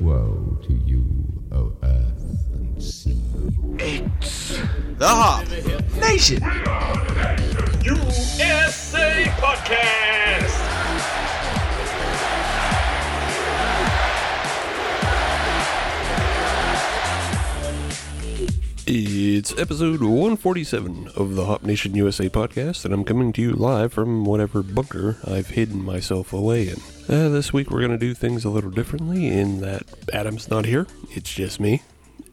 Woe to you, O earth and sea. It's the Hop Nation. USA Podcast. It's episode 147 of the Hop Nation USA podcast, and I'm coming to you live from whatever bunker I've hidden myself away in. Uh, this week we're going to do things a little differently in that Adam's not here, it's just me.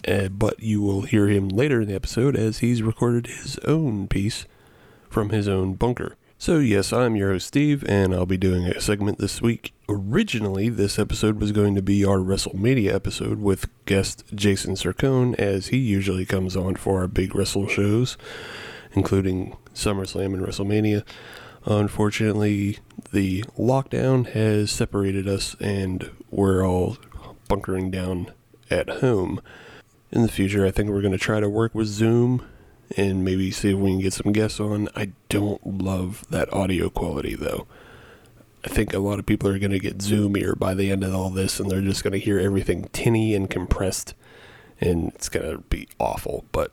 Uh, but you will hear him later in the episode as he's recorded his own piece from his own bunker. So, yes, I'm your host, Steve, and I'll be doing a segment this week. Originally, this episode was going to be our WrestleMania episode with guest Jason Sircone, as he usually comes on for our big wrestle shows, including SummerSlam and WrestleMania. Unfortunately, the lockdown has separated us, and we're all bunkering down at home. In the future, I think we're going to try to work with Zoom and maybe see if we can get some guests on. I don't love that audio quality though. I think a lot of people are going to get zoomier by the end of all this and they're just going to hear everything tinny and compressed and it's going to be awful. But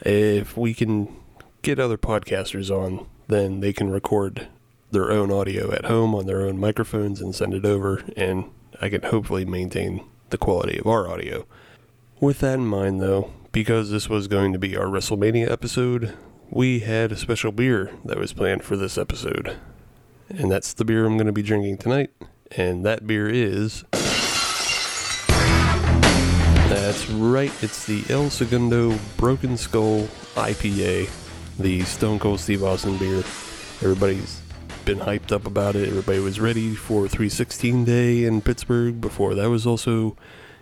if we can get other podcasters on, then they can record their own audio at home on their own microphones and send it over and I can hopefully maintain the quality of our audio. With that in mind though, because this was going to be our WrestleMania episode, we had a special beer that was planned for this episode. And that's the beer I'm going to be drinking tonight. And that beer is. That's right, it's the El Segundo Broken Skull IPA, the Stone Cold Steve Austin beer. Everybody's been hyped up about it. Everybody was ready for 316 Day in Pittsburgh before that was also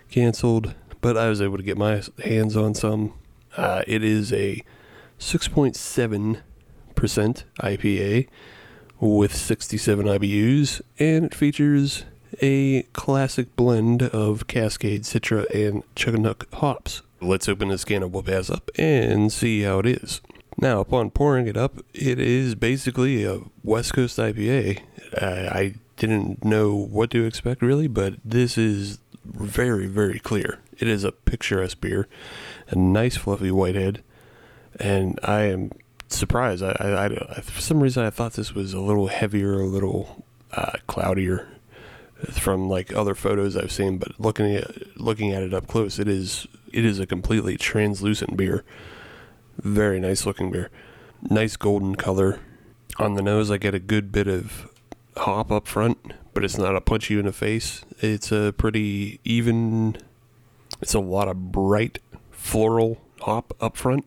canceled but I was able to get my hands on some. Uh, it is a 6.7% IPA with 67 IBUs, and it features a classic blend of Cascade, Citra, and Chinook hops. Let's open this can of Whoop-Ass up and see how it is. Now, upon pouring it up, it is basically a West Coast IPA. I, I didn't know what to expect really, but this is very, very clear. It is a picturesque beer, a nice fluffy white head, and I am surprised. I, I, I for some reason I thought this was a little heavier, a little uh, cloudier from like other photos I've seen, but looking at looking at it up close, it is it is a completely translucent beer. Very nice looking beer. Nice golden color. On the nose, I get a good bit of hop up front, but it's not a punch you in the face. It's a pretty even it's a lot of bright floral hop up front,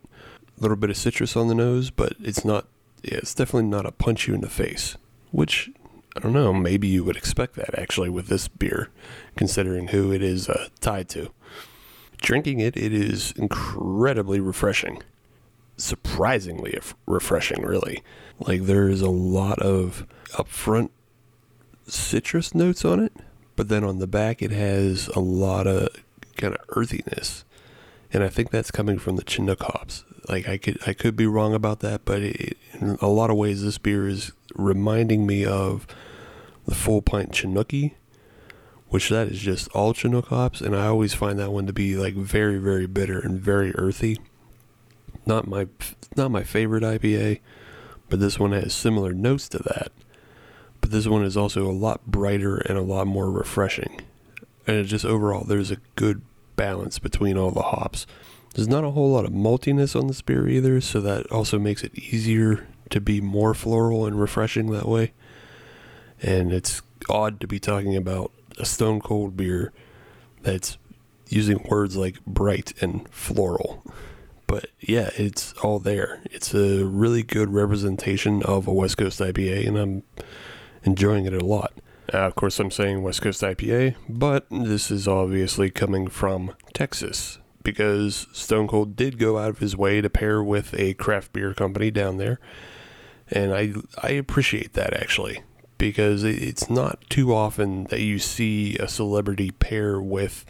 a little bit of citrus on the nose, but it's not. Yeah, it's definitely not a punch you in the face. Which I don't know. Maybe you would expect that actually with this beer, considering who it is uh, tied to. Drinking it, it is incredibly refreshing. Surprisingly refreshing, really. Like there is a lot of upfront citrus notes on it, but then on the back it has a lot of kind of earthiness, and I think that's coming from the Chinook hops. Like I could I could be wrong about that, but it, in a lot of ways, this beer is reminding me of the full pint Chinookie, which that is just all Chinook hops, and I always find that one to be like very very bitter and very earthy. Not my not my favorite IPA, but this one has similar notes to that. But this one is also a lot brighter and a lot more refreshing and just overall there's a good balance between all the hops. There's not a whole lot of maltiness on this beer either, so that also makes it easier to be more floral and refreshing that way. And it's odd to be talking about a stone cold beer that's using words like bright and floral. But yeah, it's all there. It's a really good representation of a West Coast IPA, and I'm enjoying it a lot. Uh, of course, I'm saying West Coast IPA, but this is obviously coming from Texas because Stone Cold did go out of his way to pair with a craft beer company down there. And I, I appreciate that actually because it's not too often that you see a celebrity pair with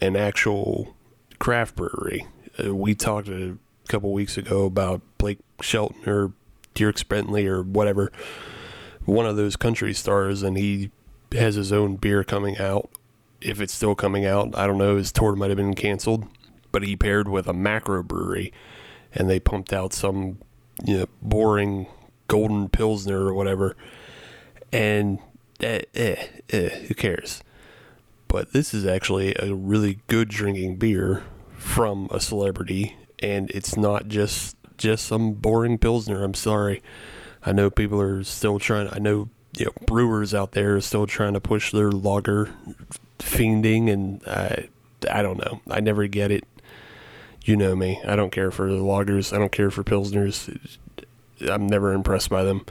an actual craft brewery. Uh, we talked a couple weeks ago about Blake Shelton or Dierks Bentley or whatever one of those country stars, and he has his own beer coming out. If it's still coming out, I don't know. His tour might have been canceled, but he paired with a macro brewery, and they pumped out some you know, boring golden pilsner or whatever. And eh, eh, eh, who cares? But this is actually a really good drinking beer from a celebrity, and it's not just just some boring pilsner. I'm sorry. I know people are still trying. I know you know brewers out there are still trying to push their lager fiending, and I I don't know. I never get it. You know me. I don't care for the loggers. I don't care for pilsners. I'm never impressed by them.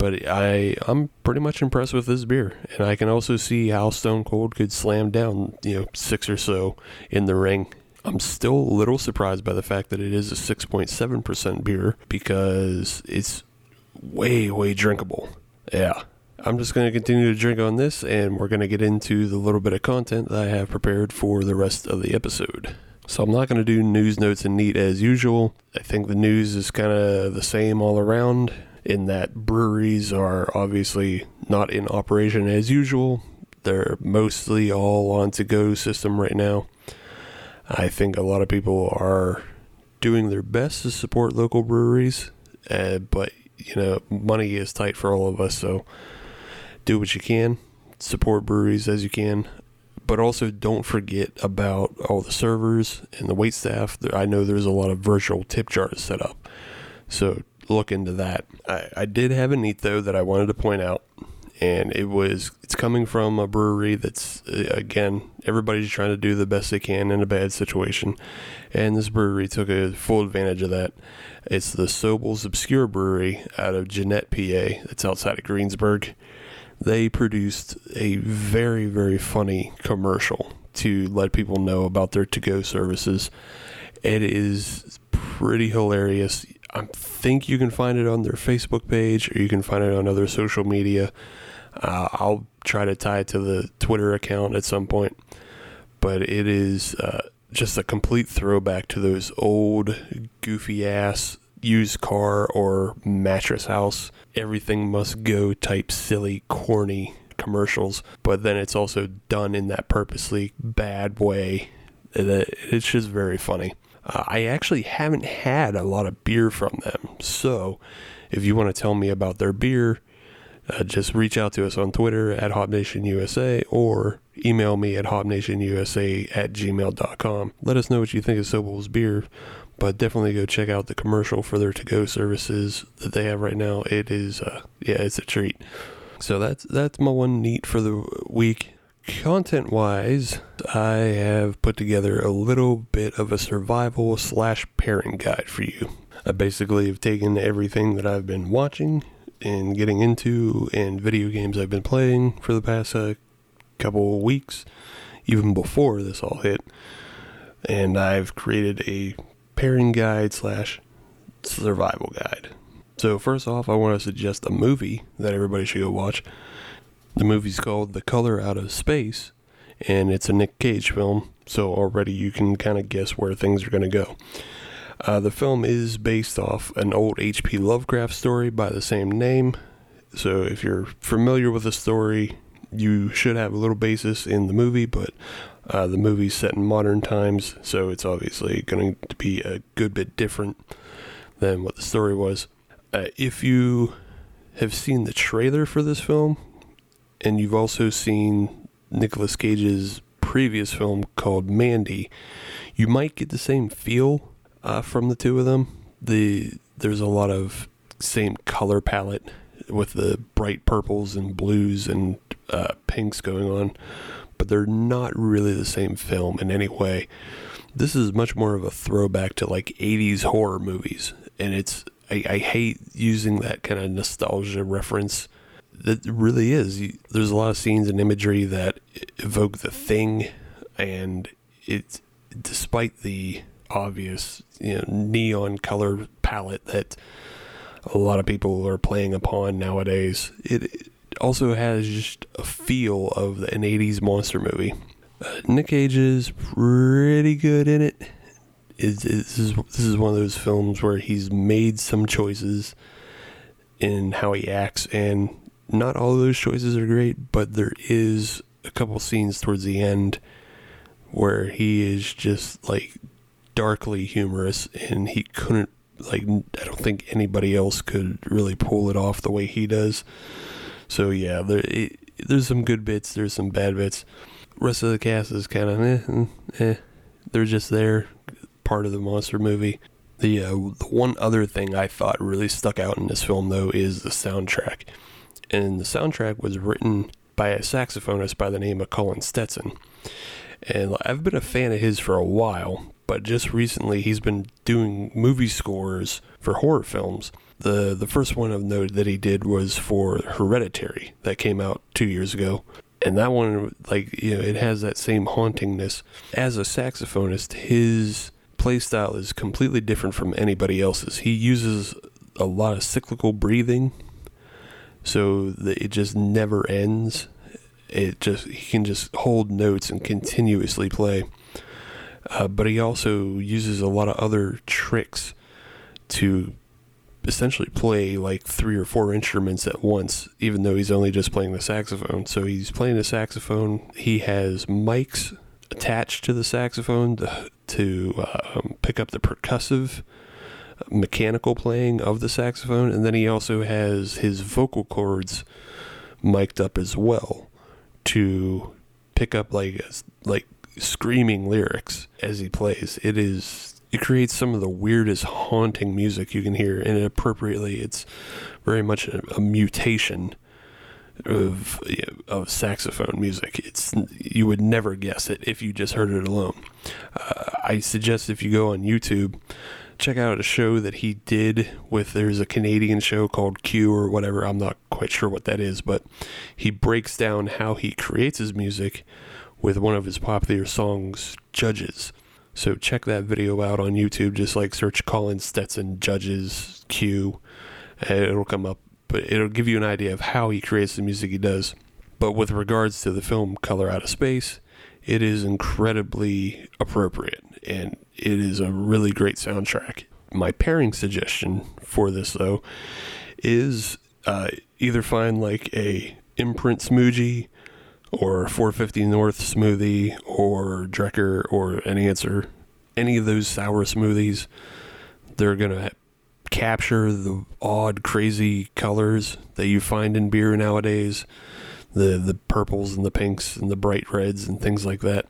But I I'm pretty much impressed with this beer, and I can also see how Stone Cold could slam down you know six or so in the ring. I'm still a little surprised by the fact that it is a 6.7% beer because it's way way drinkable. Yeah. I'm just going to continue to drink on this, and we're going to get into the little bit of content that I have prepared for the rest of the episode. So I'm not going to do news notes and neat as usual. I think the news is kind of the same all around in that breweries are obviously not in operation as usual. They're mostly all on to go system right now. I think a lot of people are doing their best to support local breweries, uh, but you know, money is tight for all of us, so do what you can, support breweries as you can, but also don't forget about all the servers and the wait staff. I know there's a lot of virtual tip jars set up, so look into that. I, I did have a neat though that I wanted to point out, and it was it's coming from a brewery that's uh, again everybody's trying to do the best they can in a bad situation, and this brewery took a full advantage of that. It's the Sobel's Obscure Brewery out of Jeannette, PA. That's outside of Greensburg. They produced a very very funny commercial to let people know about their to-go services. It is pretty hilarious. I think you can find it on their Facebook page or you can find it on other social media. Uh, I'll try to tie it to the Twitter account at some point. But it is uh, just a complete throwback to those old, goofy ass used car or mattress house, everything must go type silly, corny commercials. But then it's also done in that purposely bad way. It's just very funny. Uh, I actually haven't had a lot of beer from them. So if you want to tell me about their beer, uh, just reach out to us on Twitter at HopNationUSA or email me at HopNationUSA at gmail.com. Let us know what you think of Sobel's beer, but definitely go check out the commercial for their to-go services that they have right now. It is, uh, yeah, it's a treat. So that's that's my one neat for the week. Content wise, I have put together a little bit of a survival slash pairing guide for you. I basically have taken everything that I've been watching and getting into and video games I've been playing for the past uh, couple weeks, even before this all hit, and I've created a pairing guide slash survival guide. So first off, I want to suggest a movie that everybody should go watch. The movie's called The Color Out of Space, and it's a Nick Cage film, so already you can kind of guess where things are going to go. Uh, the film is based off an old H.P. Lovecraft story by the same name, so if you're familiar with the story, you should have a little basis in the movie, but uh, the movie's set in modern times, so it's obviously going to be a good bit different than what the story was. Uh, if you have seen the trailer for this film, and you've also seen Nicolas Cage's previous film called Mandy, you might get the same feel uh, from the two of them. The there's a lot of same color palette with the bright purples and blues and uh, pinks going on, but they're not really the same film in any way. This is much more of a throwback to like 80s horror movies, and it's I, I hate using that kind of nostalgia reference that really is. There's a lot of scenes and imagery that evoke the thing, and it's despite the obvious you know, neon color palette that a lot of people are playing upon nowadays. It also has just a feel of an 80s monster movie. Uh, Nick Cage is pretty good in it. It's, this, is, this is one of those films where he's made some choices in how he acts, and not all of those choices are great, but there is a couple scenes towards the end where he is just like darkly humorous and he couldn't like I don't think anybody else could really pull it off the way he does. So yeah, there it, there's some good bits, there's some bad bits. Rest of the cast is kind of eh, mm, eh. They're just there, part of the monster movie. The, uh, the one other thing I thought really stuck out in this film though is the soundtrack, and the soundtrack was written by a saxophonist by the name of Colin Stetson. And I've been a fan of his for a while, but just recently he's been doing movie scores for horror films. The the first one of note that he did was for Hereditary that came out 2 years ago. And that one like you know it has that same hauntingness. As a saxophonist, his playstyle is completely different from anybody else's. He uses a lot of cyclical breathing so that it just never ends. It just he can just hold notes and continuously play. Uh, but he also uses a lot of other tricks to essentially play like three or four instruments at once, even though he's only just playing the saxophone. So he's playing the saxophone. He has mics attached to the saxophone to, to um, pick up the percussive mechanical playing of the saxophone, and then he also has his vocal cords mic'd up as well to pick up like like screaming lyrics as he plays. It is it creates some of the weirdest haunting music you can hear, and appropriately, it's very much a, a mutation of of saxophone music. It's you would never guess it if you just heard it alone. Uh, I suggest if you go on YouTube, check out a show that he did with there's a Canadian show called Q or whatever. I'm not quite sure what that is, but he breaks down how he creates his music with one of his popular songs, Judges. So check that video out on YouTube. Just like search Colin Stetson Judges Q, and it'll come up. But it'll give you an idea of how he creates the music he does. But with regards to the film Color Out of Space, it is incredibly appropriate and it is a really great soundtrack. My pairing suggestion for this though is uh, either find like a imprint smoothie or 450 North smoothie or Drekker or any answer, any of those sour smoothies. They're gonna capture the odd, crazy colors that you find in beer nowadays the the purples and the pinks and the bright reds and things like that.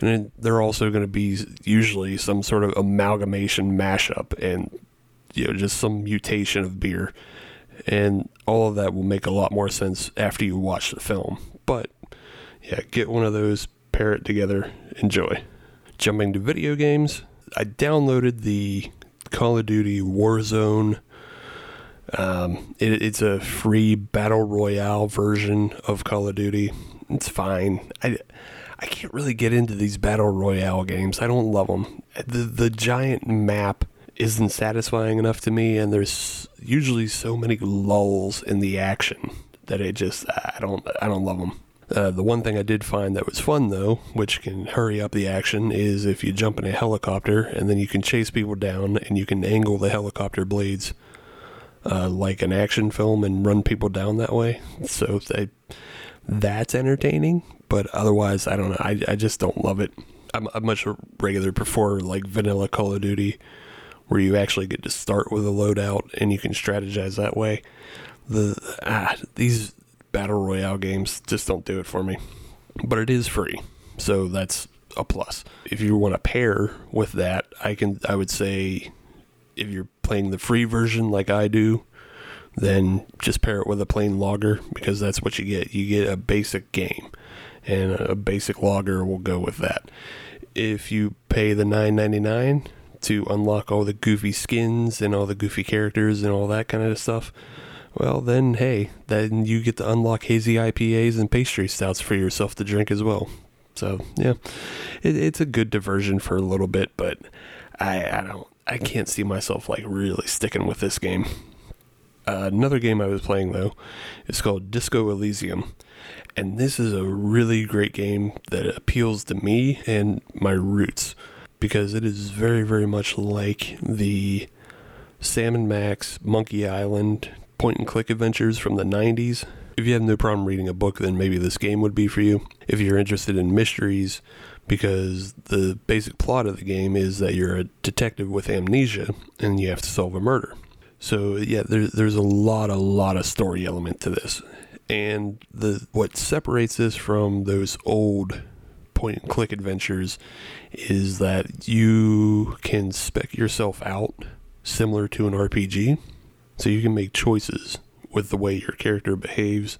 And they're also going to be usually some sort of amalgamation mashup and you know just some mutation of beer. And all of that will make a lot more sense after you watch the film. But yeah, get one of those, pair it together, enjoy. Jumping to video games, I downloaded the Call of Duty Warzone um, it, it's a free battle royale version of Call of Duty. It's fine. I, I can't really get into these battle royale games. I don't love them. The the giant map isn't satisfying enough to me, and there's usually so many lulls in the action that it just I don't I don't love them. Uh, the one thing I did find that was fun though, which can hurry up the action, is if you jump in a helicopter and then you can chase people down and you can angle the helicopter blades uh, like an action film and run people down that way. So they, that's entertaining, but otherwise, I don't know. I, I just don't love it. I'm, I'm much regular prefer like vanilla Call of Duty, where you actually get to start with a loadout and you can strategize that way. The ah, these battle royale games just don't do it for me. But it is free, so that's a plus. If you want to pair with that, I can I would say if you're playing the free version like I do, then just pair it with a plain logger because that's what you get. You get a basic game, and a basic logger will go with that. If you pay the nine ninety nine to unlock all the goofy skins and all the goofy characters and all that kind of stuff, well then hey, then you get to unlock hazy IPAs and pastry stouts for yourself to drink as well. So yeah, it, it's a good diversion for a little bit, but I, I don't I can't see myself like really sticking with this game. Uh, another game I was playing though is called Disco Elysium, and this is a really great game that appeals to me and my roots because it is very very much like the Sam and Max Monkey Island point and click adventures from the 90s if you have no problem reading a book, then maybe this game would be for you. If you're interested in mysteries, because the basic plot of the game is that you're a detective with amnesia and you have to solve a murder. So yeah, there, there's a lot, a lot of story element to this, and the what separates this from those old point and click adventures is that you can spec yourself out similar to an RPG, so you can make choices with the way your character behaves.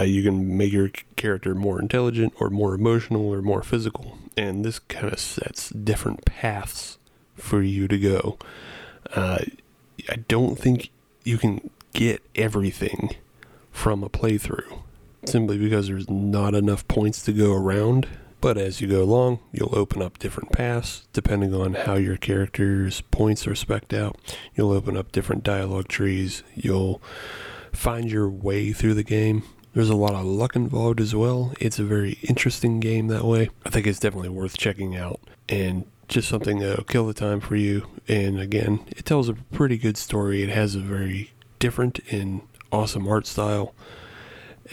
Uh, you can make your character more intelligent or more emotional or more physical, and this kind of sets different paths for you to go. Uh, I don't think you can get everything from a playthrough simply because there's not enough points to go around. But as you go along, you'll open up different paths depending on how your character's points are specced out. You'll open up different dialogue trees. You'll find your way through the game. There's a lot of luck involved as well. It's a very interesting game that way. I think it's definitely worth checking out and just something that'll kill the time for you. And again, it tells a pretty good story. It has a very different and awesome art style.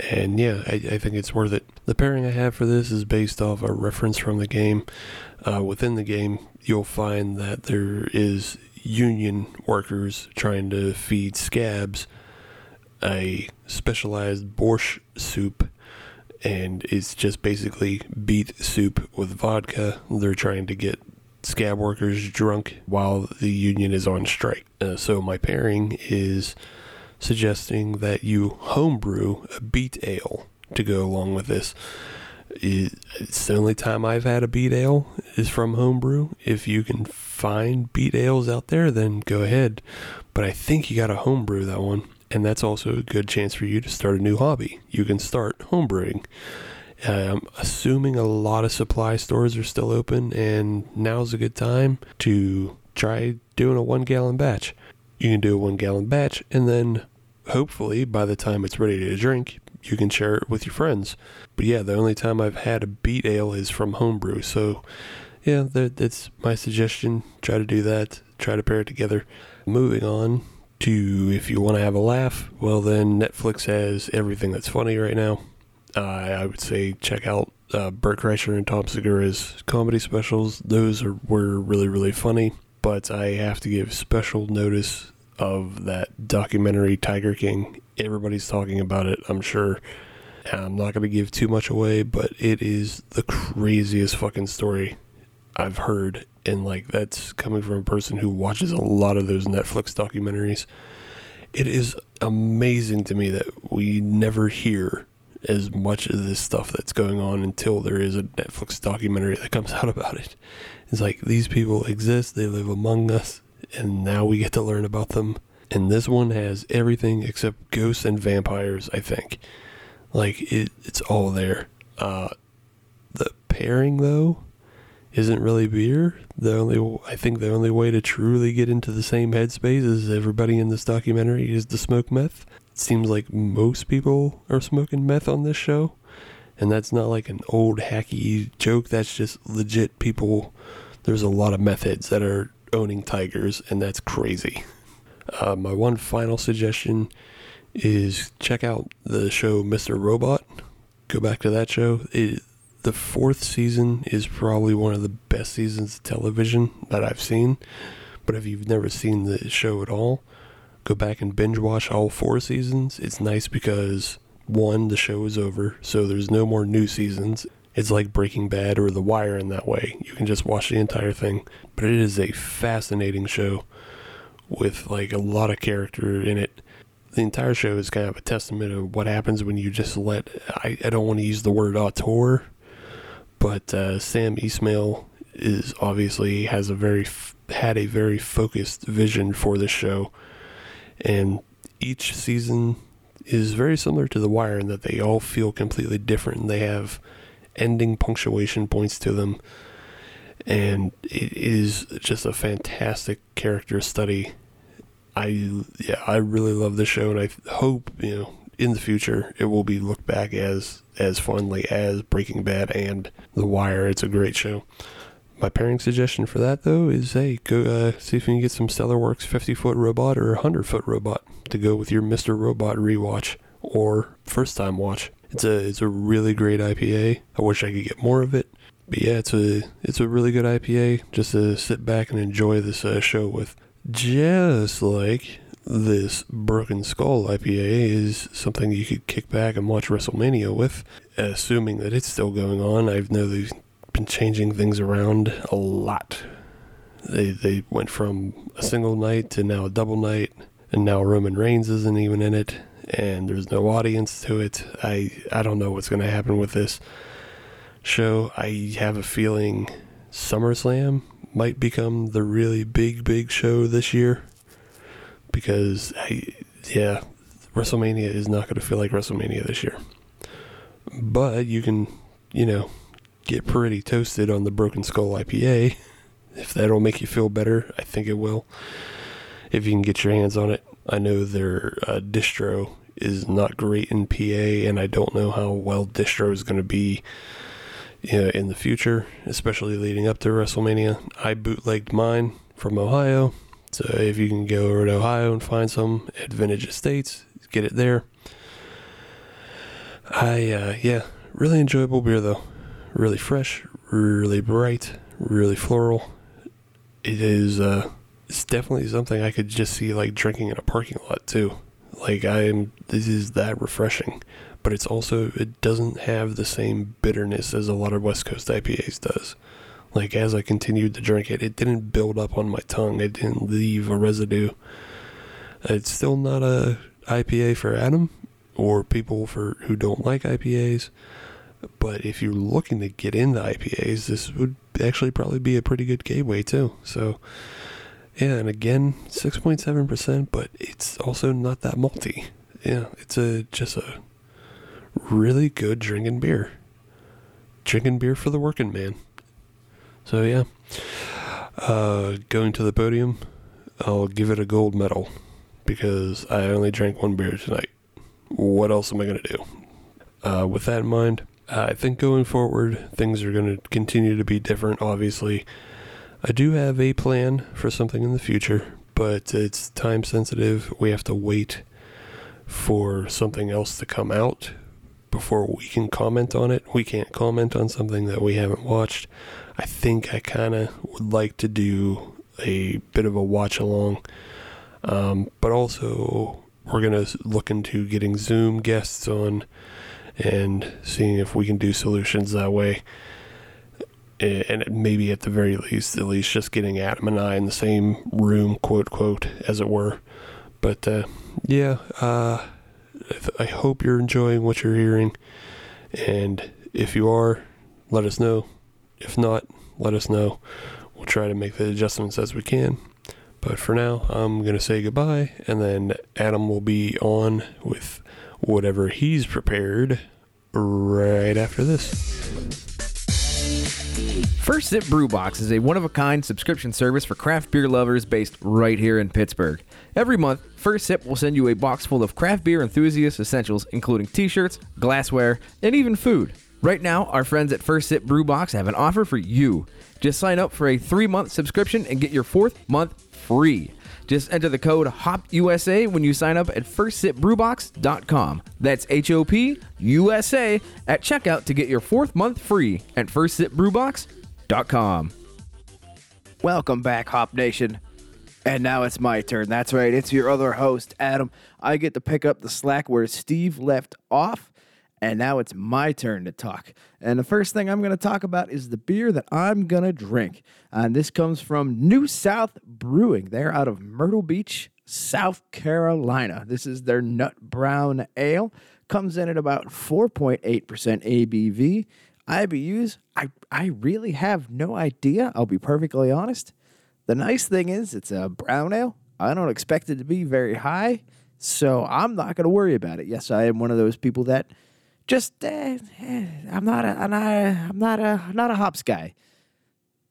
And yeah, I, I think it's worth it. The pairing I have for this is based off a reference from the game. Uh, within the game, you'll find that there is union workers trying to feed scabs a specialized borscht soup and it's just basically beet soup with vodka. They're trying to get scab workers drunk while the union is on strike. Uh, so my pairing is suggesting that you homebrew a beet ale to go along with this. It's the only time I've had a beet ale is from homebrew. If you can find beet ales out there, then go ahead. But I think you got to homebrew that one, and that's also a good chance for you to start a new hobby. You can start homebrewing. I'm assuming a lot of supply stores are still open, and now's a good time to try doing a one gallon batch. You can do a one gallon batch, and then hopefully by the time it's ready to drink, you can share it with your friends. But yeah, the only time I've had a beet ale is from homebrew. So yeah, that, that's my suggestion. Try to do that. Try to pair it together. Moving on to if you want to have a laugh, well then Netflix has everything that's funny right now. Uh, I would say check out uh, Bert Kreischer and Tom Segura's comedy specials. Those are were really really funny. But I have to give special notice of that documentary Tiger King. Everybody's talking about it, I'm sure. I'm not going to give too much away, but it is the craziest fucking story I've heard. And, like, that's coming from a person who watches a lot of those Netflix documentaries. It is amazing to me that we never hear as much of this stuff that's going on until there is a Netflix documentary that comes out about it. It's like these people exist, they live among us, and now we get to learn about them. And this one has everything except ghosts and vampires, I think. Like it, it's all there. Uh, the pairing though isn't really beer. The only I think the only way to truly get into the same headspace as everybody in this documentary is to smoke meth. It seems like most people are smoking meth on this show, and that's not like an old hacky joke. That's just legit people. There's a lot of methods that are owning tigers, and that's crazy. Uh, my one final suggestion is check out the show Mr. Robot. Go back to that show. It, the fourth season is probably one of the best seasons of television that I've seen. But if you've never seen the show at all, go back and binge watch all four seasons. It's nice because one, the show is over, so there's no more new seasons. It's like Breaking Bad or The Wire in that way. You can just watch the entire thing. But it is a fascinating show with like a lot of character in it. The entire show is kind of a testament of what happens when you just let I, I don't want to use the word auteur, but uh, Sam Esmail is obviously has a very had a very focused vision for this show, and each season is very similar to The Wire in that they all feel completely different. They have ending punctuation points to them, and it is just a fantastic character study. I yeah, I really love the show, and I hope you know in the future it will be looked back as as fondly as Breaking Bad and The Wire. It's a great show. My pairing suggestion for that though is hey, go uh, see if you can get some Stellar Works 50 foot robot or 100 foot robot to go with your Mr. Robot rewatch or first time watch. It's a it's a really great IPA. I wish I could get more of it. But yeah, it's a it's a really good IPA just to sit back and enjoy this uh, show with. Just like this Broken Skull IPA is something you could kick back and watch WrestleMania with, assuming that it's still going on. I know they've been changing things around a lot. They they went from a single night to now a double night, and now Roman Reigns isn't even in it, and there's no audience to it. I I don't know what's going to happen with this show. I have a feeling SummerSlam might become the really big big show this year because I yeah, WrestleMania is not going to feel like WrestleMania this year. But you can, you know, get pretty toasted on the Broken Skull IPA. If that'll make you feel better, I think it will. If you can get your hands on it, I know their uh, distro is not great in PA, and I don't know how well distro is going to be you know, in the future, especially leading up to WrestleMania. I bootlegged mine from Ohio, so if you can go over to Ohio and find some at Vintage Estates, get it there. I uh, yeah, really enjoyable beer though. Really fresh, really bright, really floral. It is uh it's definitely something I could just see like drinking in a parking lot too. Like I'm this is that refreshing. But it's also it doesn't have the same bitterness as a lot of West Coast IPAs does. Like as I continued to drink it, it didn't build up on my tongue. It didn't leave a residue. It's still not a IPA for Adam or people for who don't like IPAs. But if you're looking to get into IPAs, this would actually probably be a pretty good gateway too. So yeah, and again, six point seven percent, but it's also not that malty. Yeah, it's a just a really good drinking beer. Drinking beer for the working man. So yeah, uh, going to the podium, I'll give it a gold medal because I only drank one beer tonight. What else am I gonna do? Uh, with that in mind, I think going forward things are gonna continue to be different. Obviously, I do have a plan for something in the future, but it's time sensitive. We have to wait for something else to come out before we can comment on it. We can't comment on something that we haven't watched. I think I kind of would like to do a bit of a watch along, um, but also we're going to look into getting Zoom guests on and seeing if we can do solutions that way. And maybe at the very least, at least just getting Adam and I in the same room, quote, quote, as it were. But uh, yeah, uh, I hope you're enjoying what you're hearing. And if you are, let us know. If not, let us know. We'll try to make the adjustments as we can. But for now, I'm going to say goodbye, and then Adam will be on with whatever he's prepared right after this. First Sip Brew Box is a one of a kind subscription service for craft beer lovers based right here in Pittsburgh. Every month, First Sip will send you a box full of craft beer enthusiast essentials, including t shirts, glassware, and even food. Right now, our friends at First Sip Brew Box have an offer for you. Just sign up for a three month subscription and get your fourth month free. Just enter the code HOPUSA when you sign up at firstsipbrewbox.com. That's H O P U S A at checkout to get your fourth month free at firstsipbrewbox.com. Welcome back, Hop Nation. And now it's my turn. That's right. It's your other host, Adam. I get to pick up the slack where Steve left off. And now it's my turn to talk. And the first thing I'm going to talk about is the beer that I'm going to drink. And this comes from New South Brewing. They're out of Myrtle Beach, South Carolina. This is their Nut Brown Ale. Comes in at about 4.8% ABV. IBUs, I, I really have no idea. I'll be perfectly honest. The nice thing is, it's a brown ale. I don't expect it to be very high, so I'm not going to worry about it. Yes, I am one of those people that just uh, I'm not a I'm not a, I'm not a not a hops guy.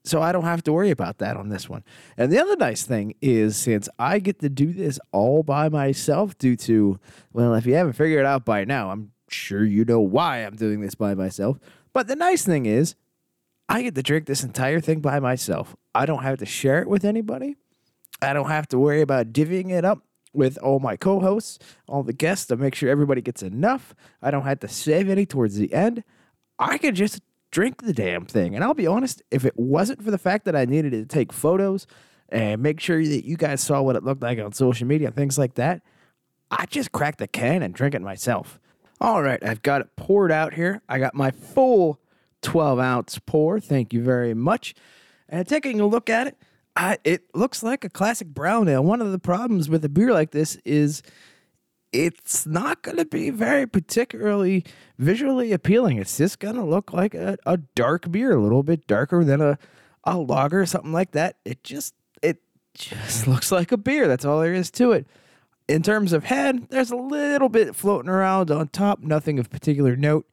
So I don't have to worry about that on this one. And the other nice thing is since I get to do this all by myself due to well, if you haven't figured it out by now, I'm sure you know why I'm doing this by myself. But the nice thing is I get to drink this entire thing by myself. I don't have to share it with anybody. I don't have to worry about divvying it up with all my co-hosts, all the guests to make sure everybody gets enough. I don't have to save any towards the end. I could just drink the damn thing. And I'll be honest, if it wasn't for the fact that I needed to take photos and make sure that you guys saw what it looked like on social media, things like that, I'd just crack the can and drink it myself. All right, I've got it poured out here. I got my full 12 ounce pour. Thank you very much. And taking a look at it, I, it looks like a classic brown ale. One of the problems with a beer like this is it's not going to be very particularly visually appealing. It's just going to look like a, a dark beer, a little bit darker than a, a lager or something like that. It just it just looks like a beer. That's all there is to it. In terms of head, there's a little bit floating around on top, nothing of particular note.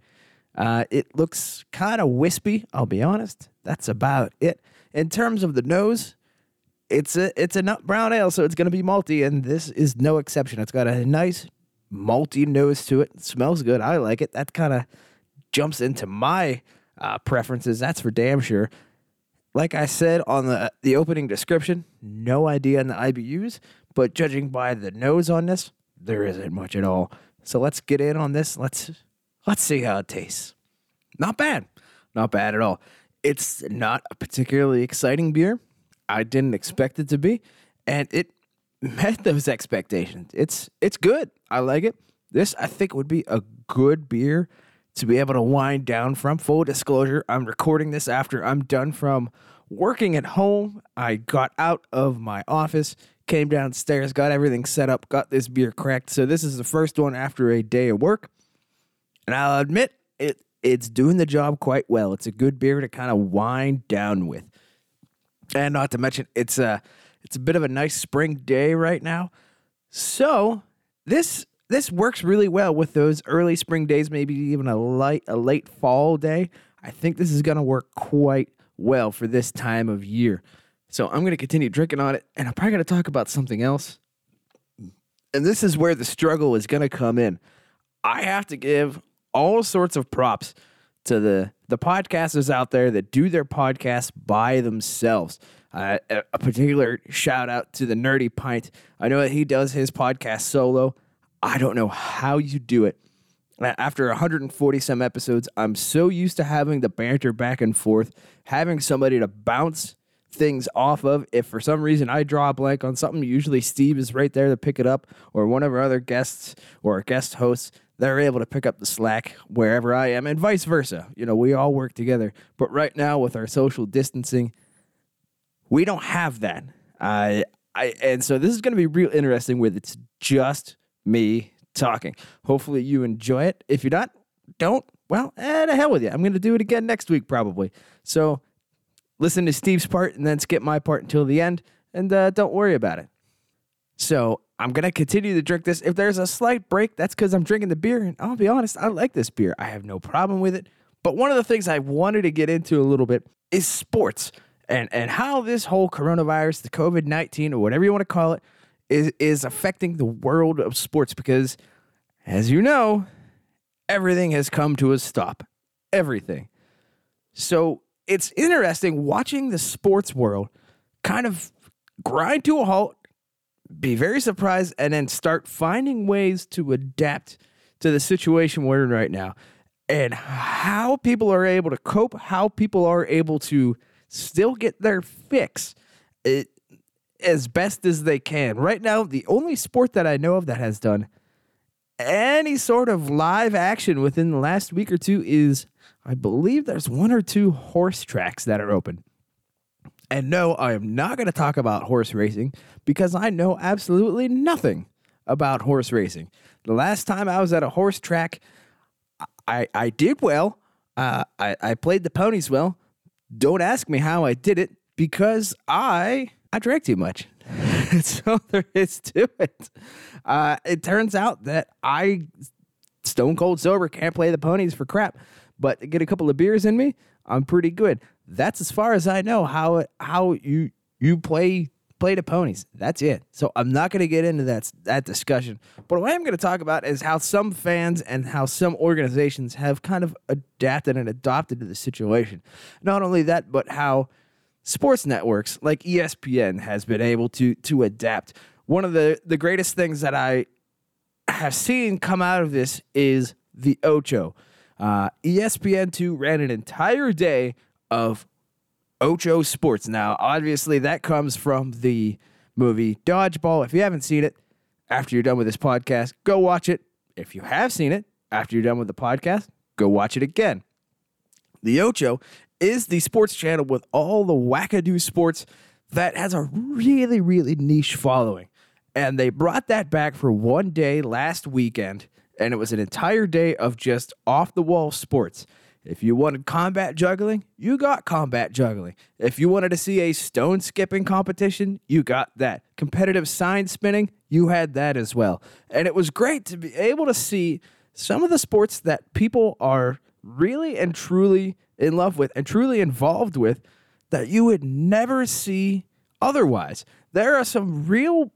Uh, it looks kind of wispy, I'll be honest. That's about it. In terms of the nose, it's a it's a nut brown ale, so it's going to be malty, and this is no exception. It's got a nice malty nose to it. it smells good. I like it. That kind of jumps into my uh, preferences. That's for damn sure. Like I said on the the opening description, no idea on the IBUs, but judging by the nose on this, there isn't much at all. So let's get in on this. Let's let's see how it tastes. Not bad. Not bad at all. It's not a particularly exciting beer. I didn't expect it to be, and it met those expectations. It's it's good. I like it. This I think would be a good beer to be able to wind down from. Full disclosure, I'm recording this after I'm done from working at home. I got out of my office, came downstairs, got everything set up, got this beer cracked. So this is the first one after a day of work. And I'll admit it it's doing the job quite well. It's a good beer to kind of wind down with. And not to mention it's a it's a bit of a nice spring day right now. So, this this works really well with those early spring days, maybe even a light a late fall day. I think this is to work quite well for this time of year. So, I'm to continue drinking on it and I'm probably to talk about something else. And this is where the struggle is to come in. I have to give all sorts of props to the the podcasters out there that do their podcasts by themselves. Uh, a, particular shout out to the Nerdy Pint. I know that he does his podcast solo. I don't know how you do it. After 140 some episodes, I'm so used to having the banter back and forth, having somebody to bounce things off of. If for some reason I draw a blank on something, usually Steve is right there to pick it up, or one of our other guests or guest hosts they're able to pick up the slack wherever I am, and vice versa. You know, we all work together. But right now, with our social distancing, we don't have that. I, I, and so this is going to be real interesting. With it's just me talking. Hopefully, you enjoy it. If you're not, don't. Well, eh, the hell with you. I'm going to do it again next week, probably. So listen to Steve's part and then skip my part until the end, and uh, don't worry about it. So I'm gonna continue to drink this. If there's a slight break, that's because I'm drinking the beer. And I'll be honest, I like this beer. I have no problem with it. But one of the things I wanted to get into a little bit is sports and and how this whole coronavirus, the COVID nineteen, or whatever you want to call it, is is affecting the world of sports. Because, as you know, everything has come to a stop. Everything. So it's interesting watching the sports world kind of grind to a halt be very surprised and then start finding ways to adapt to the situation we're in right now and how people are able to cope, how people are able to still get their fix it, as best as they can. Right now, the only sport that I know of that has done any sort of live action within the last week or two is, I believe, there's one or two horse tracks that are open. And no, I am not going to talk about horse racing because I know absolutely nothing about horse racing. The last time I was at a horse track, I, I did well. Uh, I, I played the ponies well. Don't ask me how I did it because I I drank too much. so there is to it. Uh, it turns out that I stone cold sober can't play the ponies for crap, but get a couple of beers in me, I'm pretty good. That's as far as I know how how you you play play the ponies. That's it. So I'm not going to get into that that discussion. But what I'm going to talk about is how some fans and how some organizations have kind of adapted and adopted to the situation. Not only that, but how sports networks like ESPN has been able to to adapt one of the, the greatest things that I have seen come out of this is the Ocho. Uh, ESPN2 ran an entire day of Ocho Sports. Now, obviously, that comes from the movie Dodgeball. If you haven't seen it, after you're done with this podcast, go watch it. If you have seen it, after you're done with the podcast, go watch it again. The Ocho is the sports channel with all the wackadoo sports that has a really, really niche following. And they brought that back for one day last weekend, and it was an entire day of just off the wall sports. If you wanted combat juggling, you got combat juggling. If you wanted to see a stone skipping competition, you got that. Competitive sign spinning, you had that as well. And it was great to be able to see some of the sports that people are really and truly in love with and truly involved with that you would never see otherwise. There are some real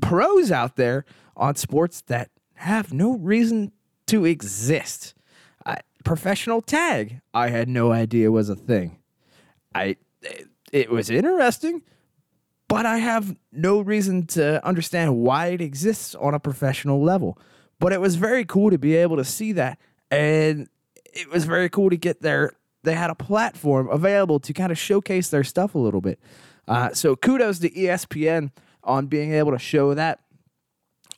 pros out there on sports that have no reason to exist. Professional tag, I had no idea was a thing. I it, it was interesting, but I have no reason to understand why it exists on a professional level. But it was very cool to be able to see that, and it was very cool to get there. They had a platform available to kind of showcase their stuff a little bit. Uh, so kudos to ESPN on being able to show that.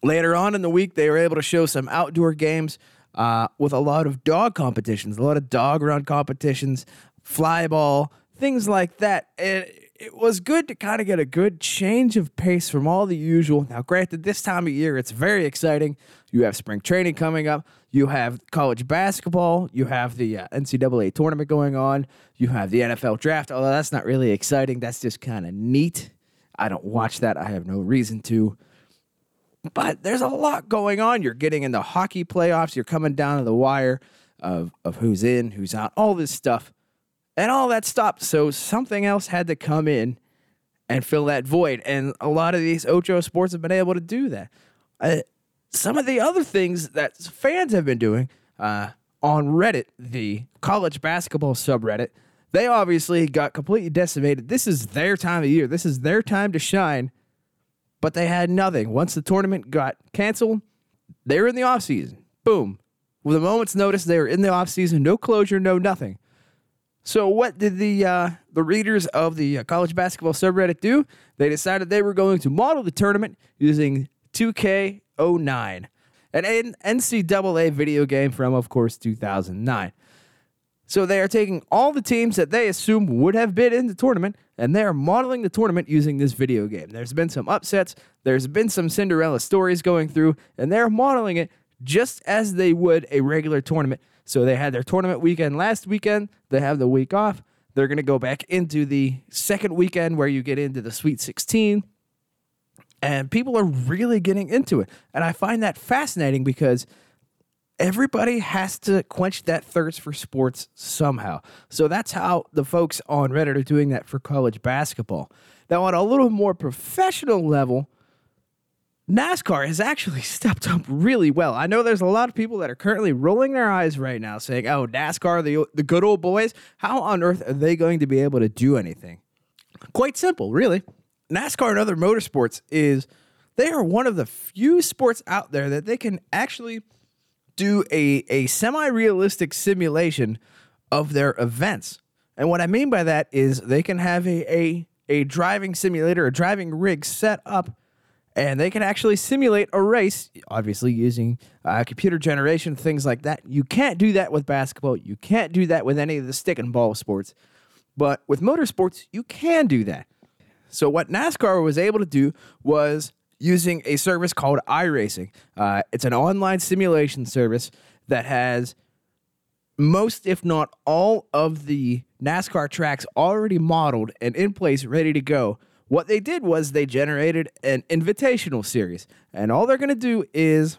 Later on in the week, they were able to show some outdoor games uh, with a lot of dog competitions, a lot of dog run competitions, fly ball, things like that. And it was good to kind of get a good change of pace from all the usual. Now, granted, this time of year, it's very exciting. You have spring training coming up. You have college basketball. You have the uh, NCAA tournament going on. You have the NFL draft. Although that's not really exciting, that's just kind of neat. I don't watch that. I have no reason to. But there's a lot going on. You're getting into hockey playoffs. You're coming down to the wire of, of who's in, who's out, all this stuff. And all that stopped. So something else had to come in and fill that void. And a lot of these Ocho sports have been able to do that. Uh, some of the other things that fans have been doing uh, on Reddit, the college basketball subreddit, they obviously got completely decimated. This is their time of year. This is their time to shine but they had nothing. Once the tournament got canceled, they were in the off season. Boom. With a moment's notice, they were in the off season. No closure, no nothing. So what did the uh, the readers of the uh, college basketball subreddit do? They decided they were going to model the tournament using 2K09, an NCAA video game from, of course, 2009. So they are taking all the teams that they assume would have been in the tournament and they are modeling the tournament using this video game. There's been some upsets, there's been some Cinderella stories going through, and they're modeling it just as they would a regular tournament. So they had their tournament weekend last weekend, they have the week off. They're going to go back into the second weekend where you get into the Sweet 16. And people are really getting into it. And I find that fascinating because everybody has to quench that thirst for sports somehow. So that's how the folks on Reddit are doing that for college basketball. Now, on a little more professional level, NASCAR has actually stepped up really well. I know there's a lot of people that are currently rolling their eyes right now saying, oh, NASCAR, the, the good old boys, how on earth are they going to be able to do anything? Quite simple, really. NASCAR and other motorsports is they are one of the few sports out there that they can actually – do a, a semi realistic simulation of their events. And what I mean by that is they can have a, a, a driving simulator, a driving rig set up, and they can actually simulate a race, obviously using uh, computer generation, things like that. You can't do that with basketball. You can't do that with any of the stick and ball sports. But with motorsports, you can do that. So, what NASCAR was able to do was using a service called iRacing. Uh, it's an online simulation service that has most, if not all, of the NASCAR tracks already modeled and in place, ready to go. What they did was they generated an invitational series, and all they're going to do is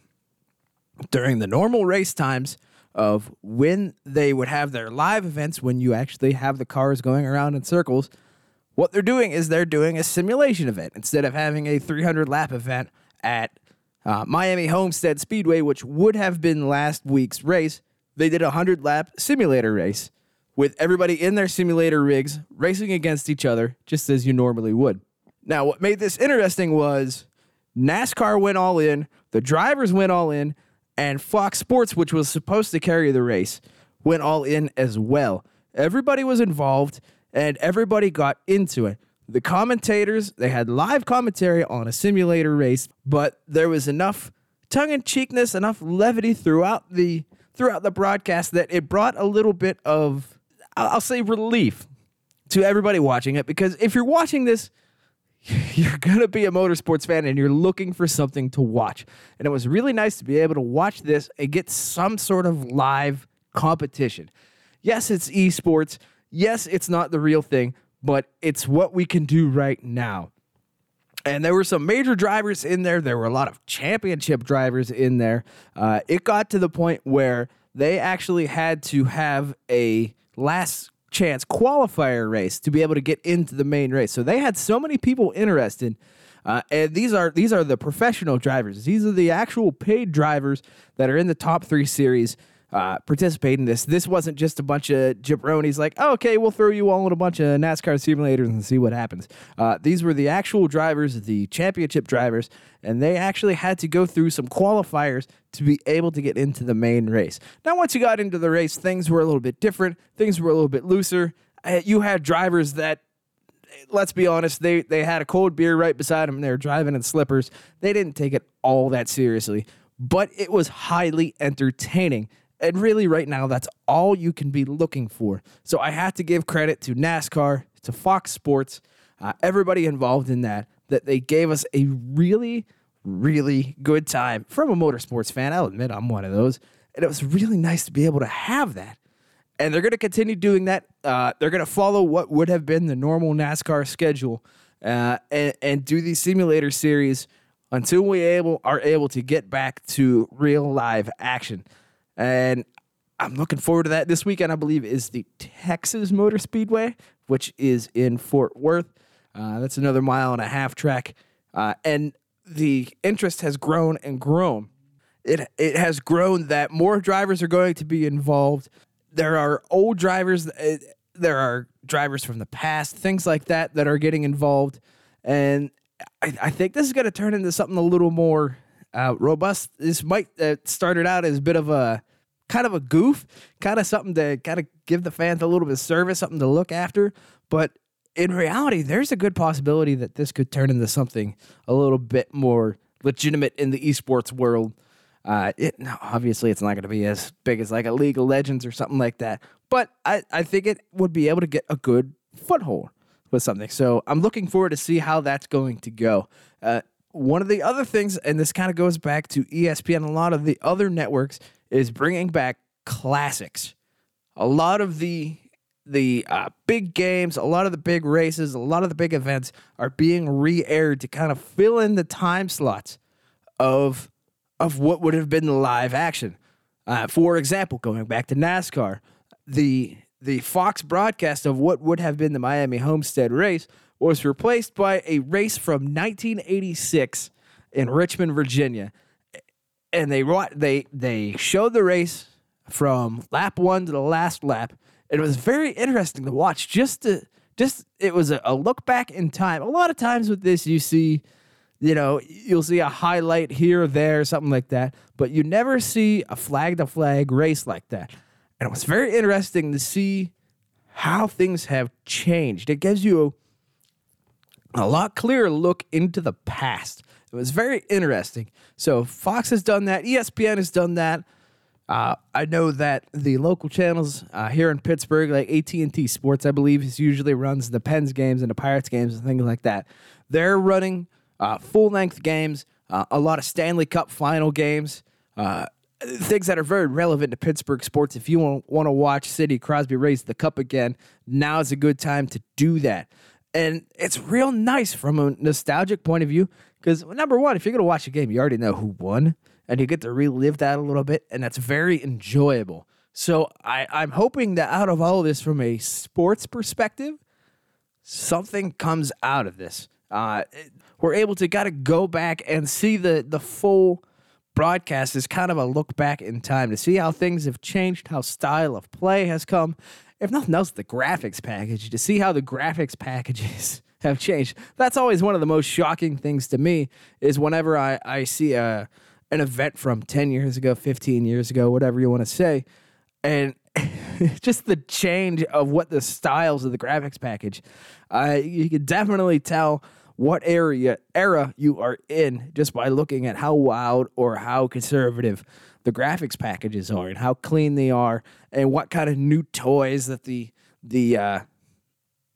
during the normal race times of when they would have their live events, when you actually have the cars going around in circles what they're doing is they're doing a simulation event instead of having a 300 lap event at uh, Miami Homestead Speedway, which would have been last week's race. They did a 100 lap simulator race with everybody in their simulator rigs racing against each other, just as you normally would. Now, what made this interesting was NASCAR went all in, the drivers went all in, and Fox Sports, which was supposed to carry the race, went all in as well. Everybody was involved and everybody got into it. The commentators, they had live commentary on a simulator race, but there was enough tongue-in-cheekness, enough levity throughout the throughout the broadcast that it brought a little bit of I'll say relief to everybody watching it because if you're watching this you're going to be a motorsports fan and you're looking for something to watch. And it was really nice to be able to watch this and get some sort of live competition. Yes, it's esports. Yes, it's not the real thing, but it's what we can do right now. And there were some major drivers in there. There were a lot of championship drivers in there. Uh, it got to the point where they actually had to have a last chance qualifier race to be able to get into the main race. So they had so many people interested. Uh, and these are these are the professional drivers. These are the actual paid drivers that are in the top three series uh, participate in this. This wasn't just a bunch of jabronis like, oh, okay, we'll throw you all in a bunch of NASCAR simulators and see what happens. Uh, these were the actual drivers, the championship drivers, and they actually had to go through some qualifiers to be able to get into the main race. Now, once you got into the race, things were a little bit different. Things were a little bit looser. Uh, you had drivers that let's be honest, they they had a cold beer right beside them and they were driving in slippers. They didn't take it all that seriously, but it was highly entertaining. And really, right now, that's all you can be looking for. So I have to give credit to NASCAR, to Fox Sports, uh, everybody involved in that, that they gave us a really, really good time. From a motorsports fan, I'll admit I'm one of those. And it was really nice to be able to have that and they're going to continue doing that. Uh, they're going to follow what would have been the normal NASCAR schedule uh, and, and do these simulator series until we able are able to get back to real live action. And I'm looking forward to that. This weekend, I believe, is the Texas Motor Speedway, which is in Fort Worth. Uh, that's another mile and a half track, uh, and the interest has grown and grown. It it has grown that more drivers are going to be involved there are old drivers uh, there are drivers from the past things like that that are getting involved and i, I think this is going to turn into something a little more uh, robust this might started out as a bit of a kind of a goof kind of something to kind of give the fans a little bit of service something to look after but in reality there's a good possibility that this could turn into something a little bit more legitimate in the esports world uh, it obviously it's not going to be as big as like a League of Legends or something like that, but I, I think it would be able to get a good foothold with something. So I'm looking forward to see how that's going to go. Uh, one of the other things, and this kind of goes back to ESPN, and a lot of the other networks is bringing back classics. A lot of the the uh, big games, a lot of the big races, a lot of the big events are being re-aired to kind of fill in the time slots of of what would have been the live action. Uh, for example, going back to NASCAR, the the Fox broadcast of what would have been the Miami Homestead race was replaced by a race from 1986 in Richmond, Virginia, and they they they showed the race from lap one to the last lap. It was very interesting to watch. Just to just it was a, a look back in time. A lot of times with this, you see you know, you'll see a highlight here or there, something like that, but you never see a flag to flag race like that. And it was very interesting to see how things have changed. It gives you a, a lot clearer look into the past. It was very interesting. So Fox has done that. ESPN has done that. Uh, I know that the local channels uh, here in Pittsburgh, like AT and T Sports, I believe, is usually runs the Pens games and the Pirates games and things like that. They're running uh, full length games, uh, a lot of Stanley Cup final games, uh, things that are very relevant to Pittsburgh sports. If you want to watch Sidney Crosby raise the cup again, now is a good time to do that. And it's real nice from a nostalgic point of view because, number one, if you're going to watch a game, you already know who won and you get to relive that a little bit, and that's very enjoyable. So I, I'm hoping that out of all of this, from a sports perspective, something comes out of this. Uh, we're able to kind of go back and see the the full broadcast as kind of a look back in time to see how things have changed, how style of play has come. If nothing else, the graphics package to see how the graphics packages have changed. That's always one of the most shocking things to me is whenever I, I see a an event from 10 years ago, 15 years ago, whatever you want to say, and just the change of what the styles of the graphics package. Uh, you can definitely tell what area era you are in just by looking at how wild or how conservative the graphics packages are and how clean they are and what kind of new toys that the the uh,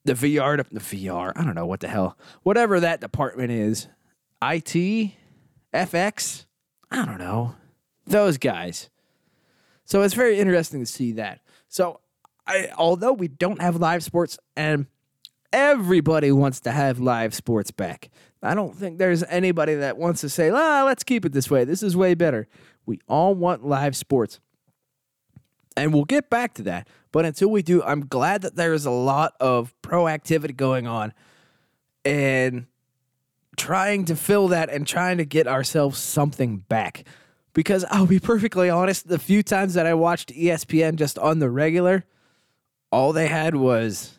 the VR the VR I don't know what the hell whatever that department is IT FX I don't know those guys. So it's very interesting to see that. So I although we don't have live sports and everybody wants to have live sports back I don't think there's anybody that wants to say ah let's keep it this way. This is way better we all want live sports and we'll get back to that. But until we do, I'm glad that there is a lot of proactivity going on and trying to fill that and trying to get ourselves something back. Because I'll be perfectly honest, the few times that I watched ESPN just on the regular, all they had was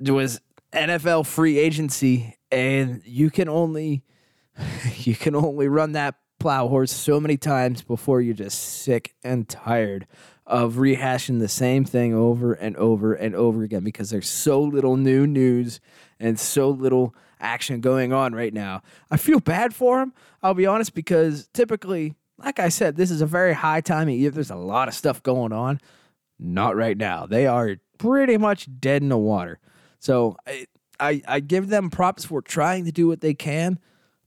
was NFL free agency and you can only you can only run that plow horse so many times before you're just sick and tired of rehashing the same thing over and over and over again because there's so little new news and so little action going on right now. I feel bad for him, I'll be honest, because typically, like I said, this is a very high time of year. There's a lot of stuff going on. Not right now. They are pretty much dead in the water. So I, I, I give them props for trying to do what they can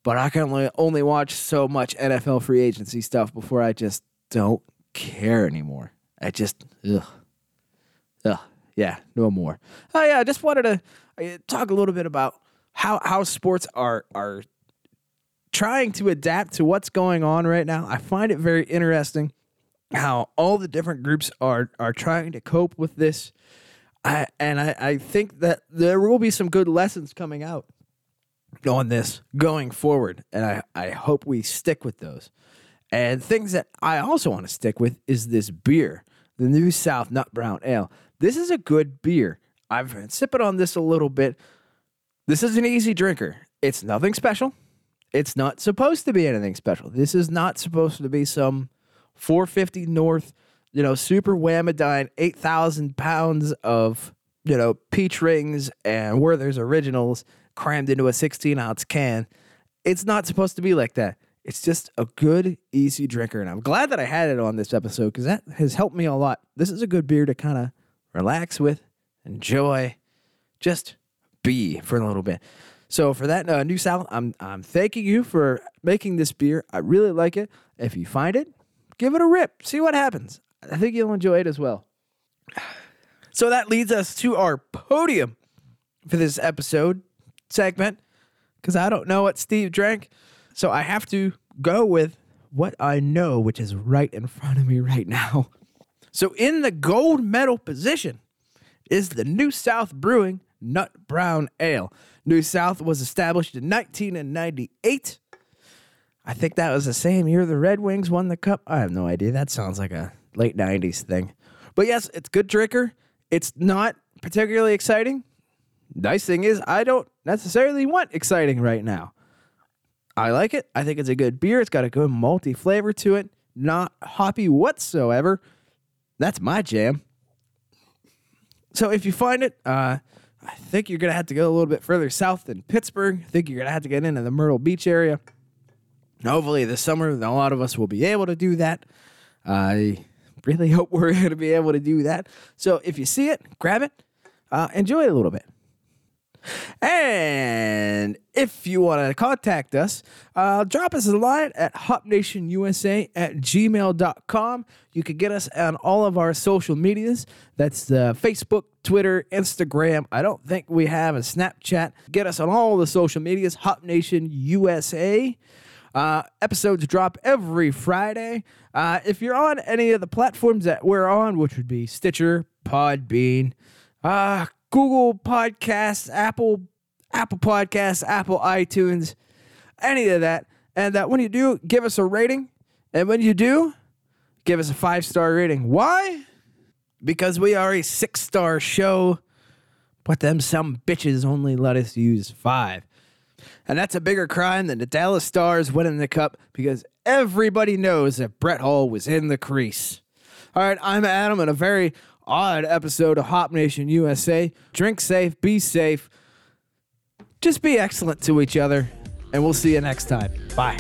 but I can only only watch so much NFL free agency stuff before I just don't care anymore. I just ugh, ugh, yeah, no more. Oh yeah, I just wanted to uh, talk a little bit about how how sports are are trying to adapt to what's going on right now. I find it very interesting how all the different groups are are trying to cope with this. I, and I, I think that there will be some good lessons coming out on this going forward. And I, I hope we stick with those. And things that I also want to stick with is this beer, the New South Nut Brown Ale. This is a good beer. I've been sipping on this a little bit. This is an easy drinker. It's nothing special. It's not supposed to be anything special. This is not supposed to be some 450 North, you know, super whamadine, 8,000 pounds of, you know, peach rings and Werther's originals crammed into a 16 ounce can. It's not supposed to be like that. It's just a good, easy drinker. And I'm glad that I had it on this episode because that has helped me a lot. This is a good beer to kind of relax with, enjoy, just be for a little bit. So for that uh, new South, I'm I'm thanking you for making this beer. I really like it. If you find it, give it a rip. See what happens. I think you'll enjoy it as well. So that leads us to our podium for this episode segment because I don't know what Steve drank. So I have to go with what I know, which is right in front of me right now. So in the gold medal position is the New South Brewing Nut Brown Ale. New South was established in 1998. I think that was the same year the Red Wings won the cup. I have no idea. That sounds like a late 90s thing. But yes, it's good drinker. It's not particularly exciting. Nice thing is, I don't necessarily want exciting right now. I like it. I think it's a good beer. It's got a good malty flavor to it, not hoppy whatsoever. That's my jam. So if you find it, uh, I think you're gonna have to go a little bit further south than Pittsburgh. I think you're gonna have to get into the Myrtle Beach area. Hopefully, this summer, a lot of us will be able to do that. I really hope we're going to be able to do that. So if you see it, grab it, uh, enjoy it a little bit. And if you want to contact us, uh, drop us a line at hopnationusa at gmail.com. You can get us on all of our social medias. That's uh, Facebook, Twitter, Instagram. I don't think we have a Snapchat. Get us on all the social medias, Hop Nation USA. Uh, episodes drop every Friday. Uh, if you're on any of the platforms that we're on, which would be Stitcher, Podbean, uh, Google Podcasts, Apple, Apple Podcasts, Apple iTunes, any of that, and that when you do, give us a rating, and when you do, give us a five star rating. Why? Because we are a six star show but them some bitches only let us use five. And that's a bigger crime than the Dallas Stars winning the cup because everybody knows that Brett Hull was in the crease. All right, I'm Adam and a very odd episode of Hop Nation USA. Drink safe, be safe, just be excellent to each other, and we'll see you next time. Bye.